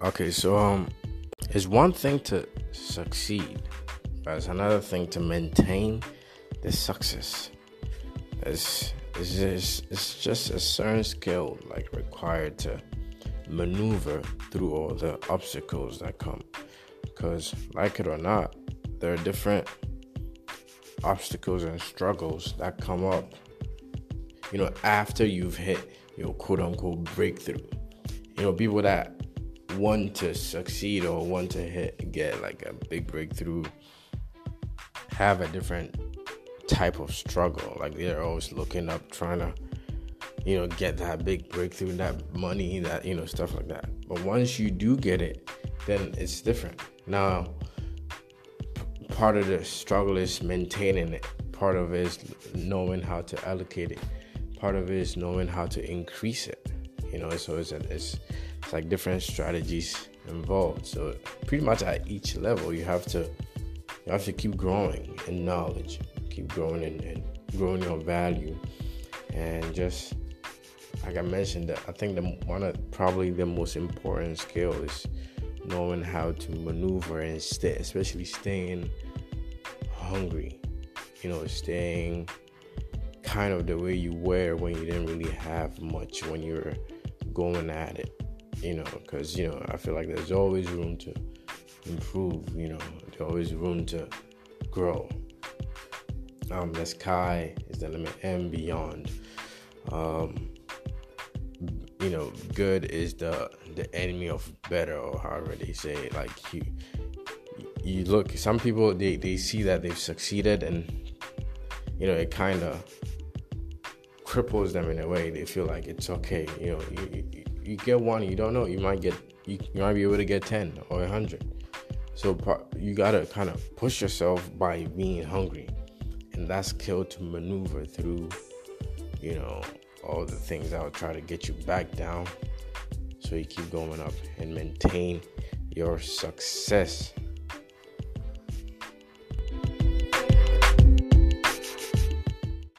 Okay, so um, it's one thing to succeed, but it's another thing to maintain the success. It's it's just, it's just a certain skill like required to maneuver through all the obstacles that come. Because like it or not, there are different obstacles and struggles that come up. You know, after you've hit your quote unquote breakthrough. You know, people that want to succeed or want to hit get like a big breakthrough have a different type of struggle. Like they're always looking up, trying to, you know, get that big breakthrough, that money, that you know, stuff like that. But once you do get it, then it's different. Now, part of the struggle is maintaining it. Part of it is knowing how to allocate it. Part of it is knowing how to increase it. You know, so it's, it's it's like different strategies involved. So pretty much at each level, you have to you have to keep growing in knowledge, keep growing and, and growing your value, and just like I mentioned, that I think the one of probably the most important skill is knowing how to maneuver and stay, especially staying hungry. You know, staying kind of the way you were when you didn't really have much when you were going at it you know, because you know I feel like there's always room to improve. You know, there's always room to grow. Um, the sky is the limit and beyond. Um, you know, good is the the enemy of better, or however they say it. Like you, you look. Some people they they see that they've succeeded, and you know it kind of cripples them in a way. They feel like it's okay. You know, you, you, you get one, you don't know, you might get you, you might be able to get 10 or 100. So you got to kind of push yourself by being hungry. And that's skill to maneuver through, you know, all the things that will try to get you back down so you keep going up and maintain your success